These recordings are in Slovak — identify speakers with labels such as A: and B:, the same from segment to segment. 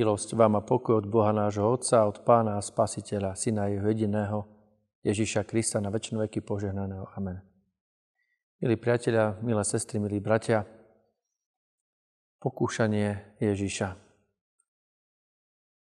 A: Milosť vám a pokoj od Boha nášho Otca, od Pána a Spasiteľa, Syna Jeho jediného, Ježíša Krista na väčšinu veky požehnaného. Amen. Milí priatelia, milé sestry, milí bratia, pokúšanie Ježíša.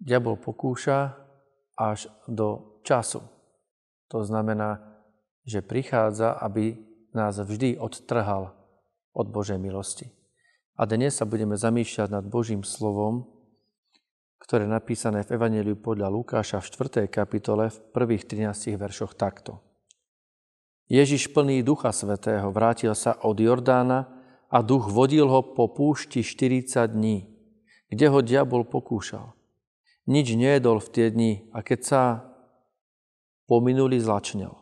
A: Diabol pokúša až do času. To znamená, že prichádza, aby nás vždy odtrhal od Božej milosti. A dnes sa budeme zamýšľať nad Božím slovom, ktoré je napísané v Evangeliu podľa Lukáša v 4. kapitole v prvých 13 veršoch takto. Ježiš plný Ducha Svetého vrátil sa od Jordána a duch vodil ho po púšti 40 dní, kde ho diabol pokúšal. Nič nejedol v tie dni a keď sa pominuli, zlačnel.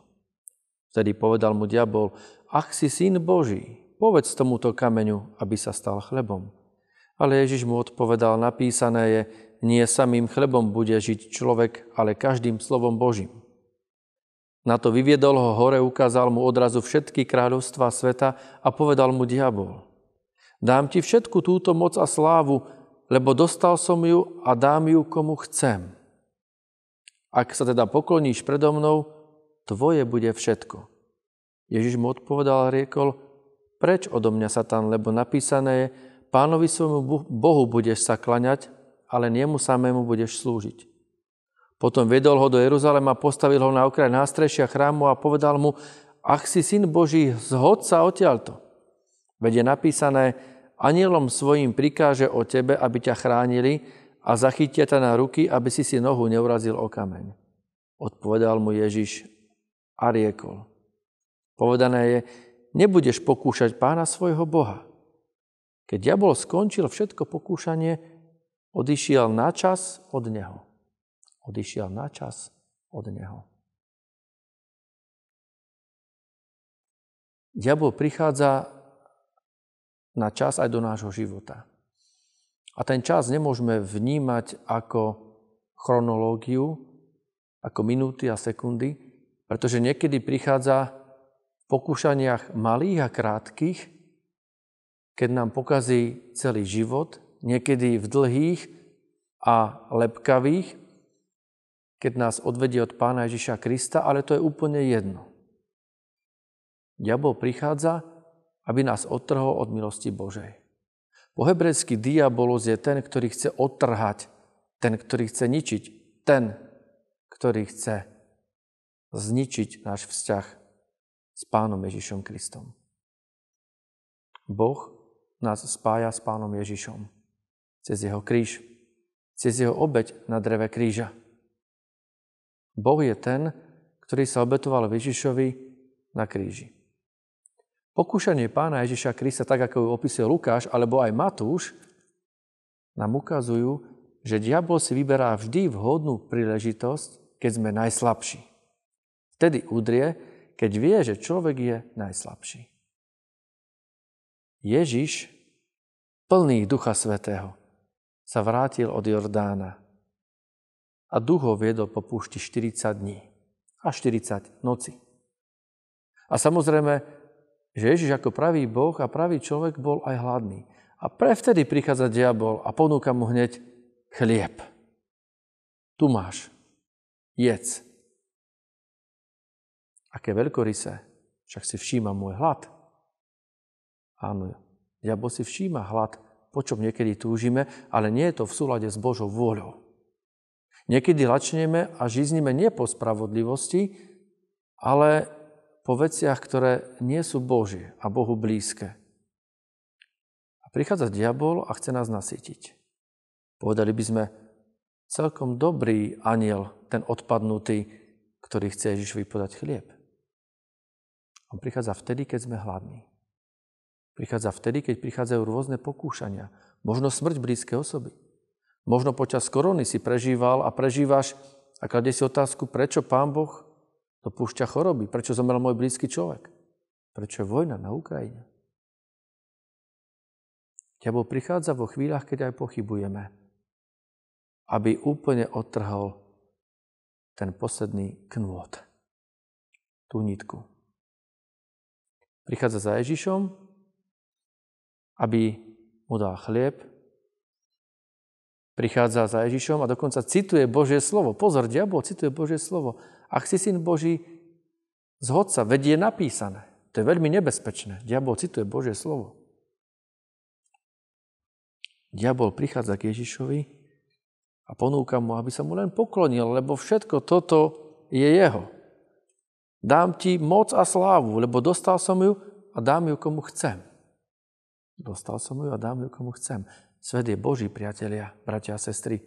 A: Vtedy povedal mu diabol, ach si syn Boží, povedz tomuto kameňu, aby sa stal chlebom. Ale Ježiš mu odpovedal, napísané je, nie samým chlebom bude žiť človek, ale každým slovom Božím. Na to vyviedol ho hore, ukázal mu odrazu všetky kráľovstva sveta a povedal mu diabol. Dám ti všetku túto moc a slávu, lebo dostal som ju a dám ju komu chcem. Ak sa teda pokloníš predo mnou, tvoje bude všetko. Ježiš mu odpovedal a riekol, preč odo mňa Satan, lebo napísané je, pánovi svojmu Bohu budeš sa klaňať ale nemu samému budeš slúžiť. Potom vedol ho do Jeruzalema, postavil ho na okraj nástrešia chrámu a povedal mu, ach si syn Boží, zhod sa odtiaľto. Veď je napísané, anielom svojim prikáže o tebe, aby ťa chránili a zachytia ťa na ruky, aby si si nohu neurazil o kameň. Odpovedal mu Ježiš a riekol. Povedané je, nebudeš pokúšať pána svojho Boha. Keď diabol skončil všetko pokúšanie, odišiel na čas od neho. Odišiel na čas od neho. Diabol prichádza na čas aj do nášho života. A ten čas nemôžeme vnímať ako chronológiu, ako minúty a sekundy, pretože niekedy prichádza v pokúšaniach malých a krátkých, keď nám pokazí celý život niekedy v dlhých a lepkavých, keď nás odvedie od Pána Ježiša Krista, ale to je úplne jedno. Diabol prichádza, aby nás odtrhol od milosti Božej. Po hebrejsky diabolos je ten, ktorý chce odtrhať, ten, ktorý chce ničiť, ten, ktorý chce zničiť náš vzťah s Pánom Ježišom Kristom. Boh nás spája s Pánom Ježišom cez jeho kríž, cez jeho obeď na dreve kríža. Boh je ten, ktorý sa obetoval Ježišovi na kríži. Pokúšanie pána Ježiša Krista, tak ako ju opisuje Lukáš alebo aj Matúš, nám ukazujú, že diabol si vyberá vždy vhodnú príležitosť, keď sme najslabší. Vtedy udrie, keď vie, že človek je najslabší. Ježiš, plný Ducha Svetého, sa vrátil od Jordána a duch ho viedol po púšti 40 dní a 40 noci. A samozrejme, že Ježiš ako pravý Boh a pravý človek bol aj hladný. A prevtedy prichádza diabol a ponúka mu hneď chlieb. Tu máš. Jedz. Aké veľkorysé. Však si všíma môj hlad. Áno, diabol si všíma hlad po čom niekedy túžime, ale nie je to v súlade s Božou vôľou. Niekedy lačneme a žiznime nie po spravodlivosti, ale po veciach, ktoré nie sú Božie a Bohu blízke. A prichádza diabol a chce nás nasytiť. Povedali by sme, celkom dobrý aniel, ten odpadnutý, ktorý chce Ježišovi podať chlieb. On prichádza vtedy, keď sme hladní. Prichádza vtedy, keď prichádzajú rôzne pokúšania. Možno smrť blízkej osoby. Možno počas korony si prežíval a prežívaš a kladie si otázku, prečo Pán Boh dopúšťa choroby, prečo zomrel môj blízky človek, prečo je vojna na Ukrajine. Diabol prichádza vo chvíľach, keď aj pochybujeme, aby úplne odtrhol ten posledný knôt, tú nitku. Prichádza za Ježišom aby mu dal chlieb prichádza za Ježišom a dokonca cituje Božie slovo. Pozor, diabol cituje Božie slovo. Ak si syn Boží, zhod sa, vedie napísané. To je veľmi nebezpečné. Diabol cituje Božie slovo. Diabol prichádza k Ježišovi a ponúka mu, aby sa mu len poklonil, lebo všetko toto je jeho. Dám ti moc a slávu, lebo dostal som ju a dám ju komu chcem. Dostal som ju a dám ju komu chcem. Svet je Boží, priatelia, bratia a sestry.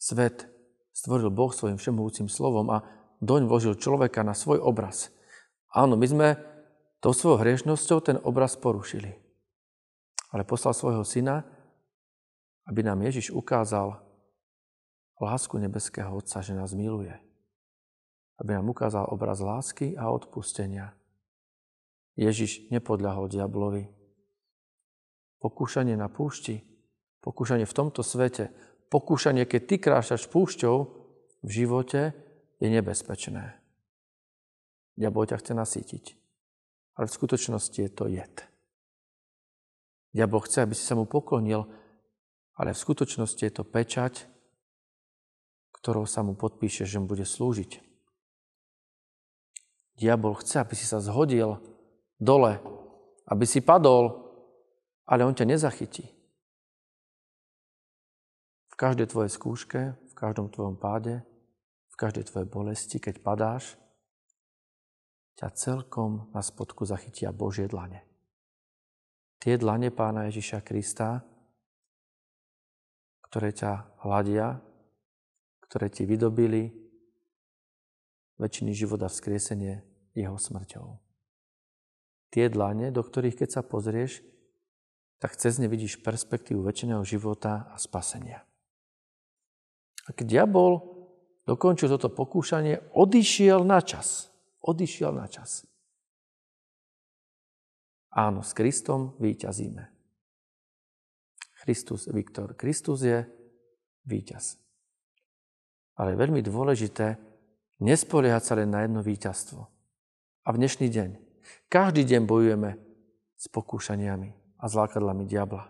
A: Svet stvoril Boh svojim všemovúcim slovom a doň vložil človeka na svoj obraz. Áno, my sme tou svojou hriešnosťou ten obraz porušili. Ale poslal svojho syna, aby nám Ježiš ukázal lásku nebeského Otca, že nás miluje. Aby nám ukázal obraz lásky a odpustenia. Ježiš nepodľahol diablovi, Pokúšanie na púšti, pokúšanie v tomto svete, pokúšanie, keď ty krášaš púšťou v živote, je nebezpečné. Diabol ťa chce nasýtiť. Ale v skutočnosti je to jed. Diabol chce, aby si sa mu poklonil, ale v skutočnosti je to pečať, ktorou sa mu podpíše, že mu bude slúžiť. Diabol chce, aby si sa zhodil dole, aby si padol, ale on ťa nezachytí. V každej tvojej skúške, v každom tvojom páde, v každej tvojej bolesti, keď padáš, ťa celkom na spodku zachytia Božie dlane. Tie dlane Pána Ježiša Krista, ktoré ťa hľadia, ktoré ti vydobili väčšiny života vzkriesenie jeho smrťou. Tie dlane, do ktorých keď sa pozrieš, tak cez ne vidíš perspektívu väčšiného života a spasenia. A keď diabol dokončil toto pokúšanie, odišiel na čas. Odišiel na čas. Áno, s Kristom výťazíme. Kristus, Viktor, Kristus je víťaz. Ale je veľmi dôležité nespoliehať sa len na jedno víťazstvo. A v dnešný deň, každý deň bojujeme s pokúšaniami a zlákadlami diabla.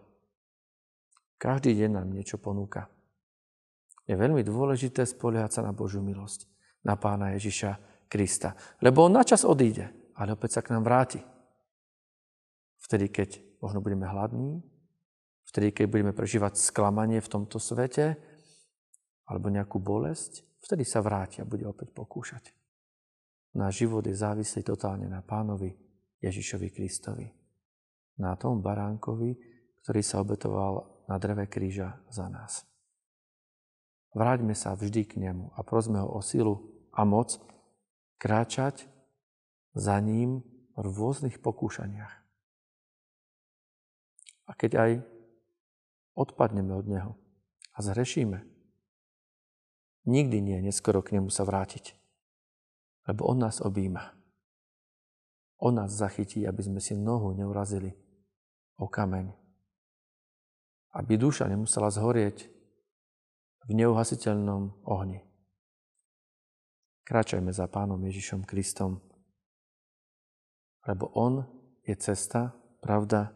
A: Každý deň nám niečo ponúka. Je veľmi dôležité spoliehať sa na Božiu milosť, na Pána Ježiša Krista. Lebo On načas odíde, ale opäť sa k nám vráti. Vtedy, keď možno budeme hladní, vtedy, keď budeme prežívať sklamanie v tomto svete, alebo nejakú bolesť, vtedy sa vráti a bude opäť pokúšať. Náš život je závislý totálne na Pánovi Ježišovi Kristovi na tom baránkovi, ktorý sa obetoval na dreve kríža za nás. Vráťme sa vždy k nemu a prosme ho o silu a moc kráčať za ním v rôznych pokúšaniach. A keď aj odpadneme od neho a zhrešíme, nikdy nie neskoro k nemu sa vrátiť, lebo on nás objíma. On nás zachytí, aby sme si nohu neurazili o kameň. Aby duša nemusela zhorieť v neuhasiteľnom ohni. Kráčajme za Pánom Ježišom Kristom, lebo On je cesta, pravda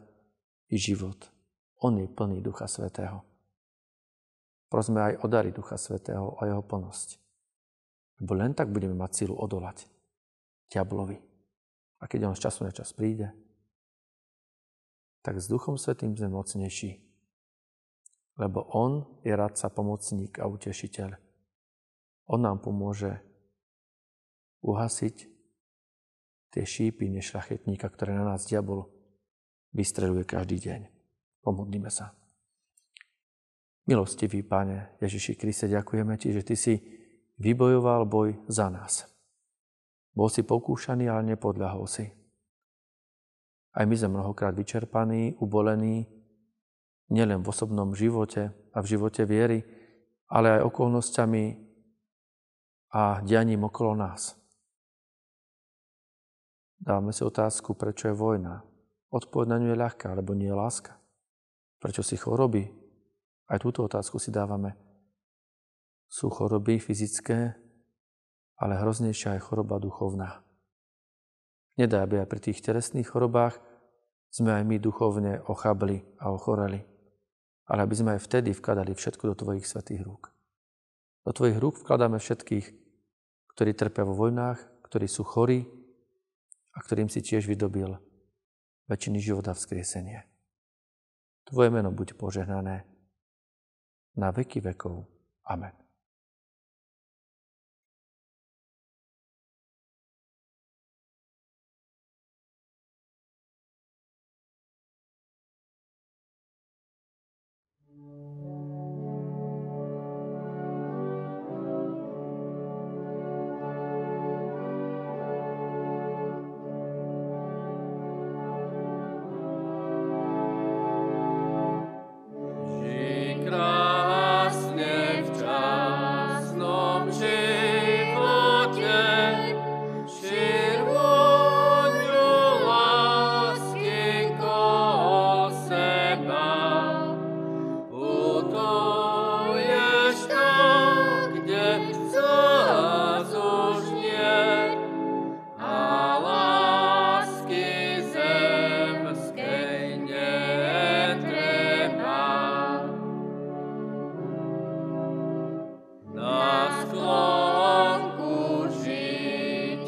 A: i život. On je plný Ducha Svetého. Prosme aj o dary Ducha Svetého a jeho plnosť. Lebo len tak budeme mať silu odolať diablovi. A keď on z času na čas príde, tak s Duchom Svetým sme mocnejší. Lebo On je radca, pomocník a utešiteľ. On nám pomôže uhasiť tie šípy nešlachetníka, ktoré na nás diabol vystreluje každý deň. Pomodlíme sa. Milostivý Pane Ježiši Kriste, ďakujeme Ti, že Ty si vybojoval boj za nás. Bol si pokúšaný, ale nepodľahol si. Aj my sme mnohokrát vyčerpaní, ubolení, nielen v osobnom živote a v živote viery, ale aj okolnostiami a dianím okolo nás. Dávame si otázku, prečo je vojna. Odpoveď na ňu je ľahká, lebo nie je láska. Prečo si choroby? Aj túto otázku si dávame. Sú choroby fyzické, ale hroznejšia je choroba duchovná. Nedá, aby aj pri tých telesných chorobách sme aj my duchovne ochabli a ochoreli.
B: ale aby sme aj vtedy vkladali všetko do Tvojich svetých rúk. Do Tvojich rúk vkladáme všetkých, ktorí trpia vo vojnách, ktorí sú chorí a ktorým si tiež vydobil väčšiny života vzkriesenie. Tvoje meno buď požehnané na veky vekov. Amen.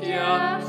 B: Nie